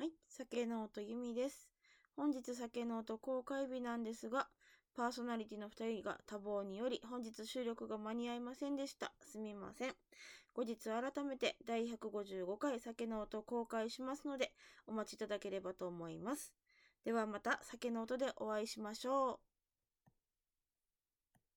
はい、酒の音ゆみです。本日酒の音公開日なんですが、パーソナリティの2人が多忙により本日収録が間に合いませんでした。すみません。後日改めて第155回酒の音公開しますのでお待ちいただければと思います。ではまた酒の音でお会いしましょう。